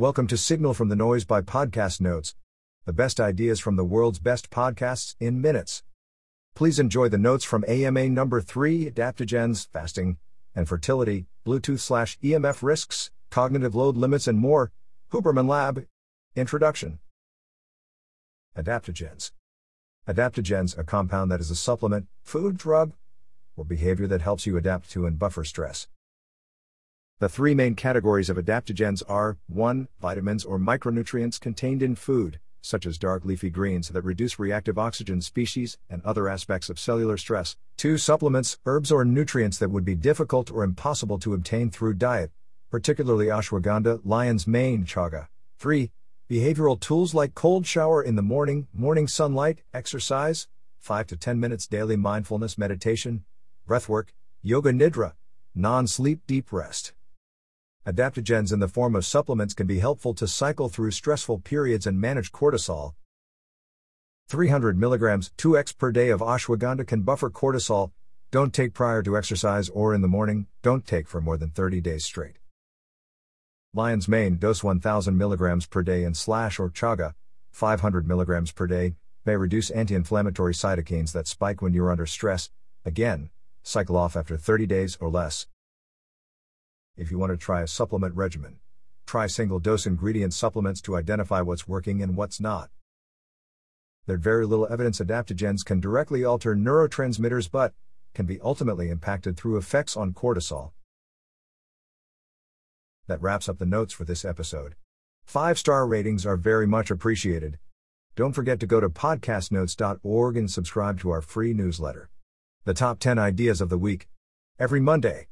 Welcome to Signal from the Noise by Podcast Notes, the best ideas from the world's best podcasts in minutes. Please enjoy the notes from AMA number 3 Adaptogens, Fasting, and Fertility, Bluetooth slash EMF Risks, Cognitive Load Limits, and more. Huberman Lab. Introduction Adaptogens. Adaptogens, a compound that is a supplement, food, drug, or behavior that helps you adapt to and buffer stress. The three main categories of adaptogens are 1. Vitamins or micronutrients contained in food, such as dark leafy greens that reduce reactive oxygen species and other aspects of cellular stress. 2. Supplements, herbs or nutrients that would be difficult or impossible to obtain through diet, particularly ashwagandha, lion's mane, chaga. 3. Behavioral tools like cold shower in the morning, morning sunlight, exercise, 5 to 10 minutes daily mindfulness meditation, breathwork, yoga nidra, non sleep deep rest. Adaptogens in the form of supplements can be helpful to cycle through stressful periods and manage cortisol. 300 mg 2x per day of ashwagandha can buffer cortisol. Don't take prior to exercise or in the morning, don't take for more than 30 days straight. Lion's mane dose 1000 mg per day in slash or chaga, 500 mg per day, may reduce anti inflammatory cytokines that spike when you're under stress. Again, cycle off after 30 days or less. If you want to try a supplement regimen, try single dose ingredient supplements to identify what's working and what's not. There's very little evidence adaptogens can directly alter neurotransmitters but can be ultimately impacted through effects on cortisol. That wraps up the notes for this episode. Five star ratings are very much appreciated. Don't forget to go to podcastnotes.org and subscribe to our free newsletter. The top 10 ideas of the week. Every Monday.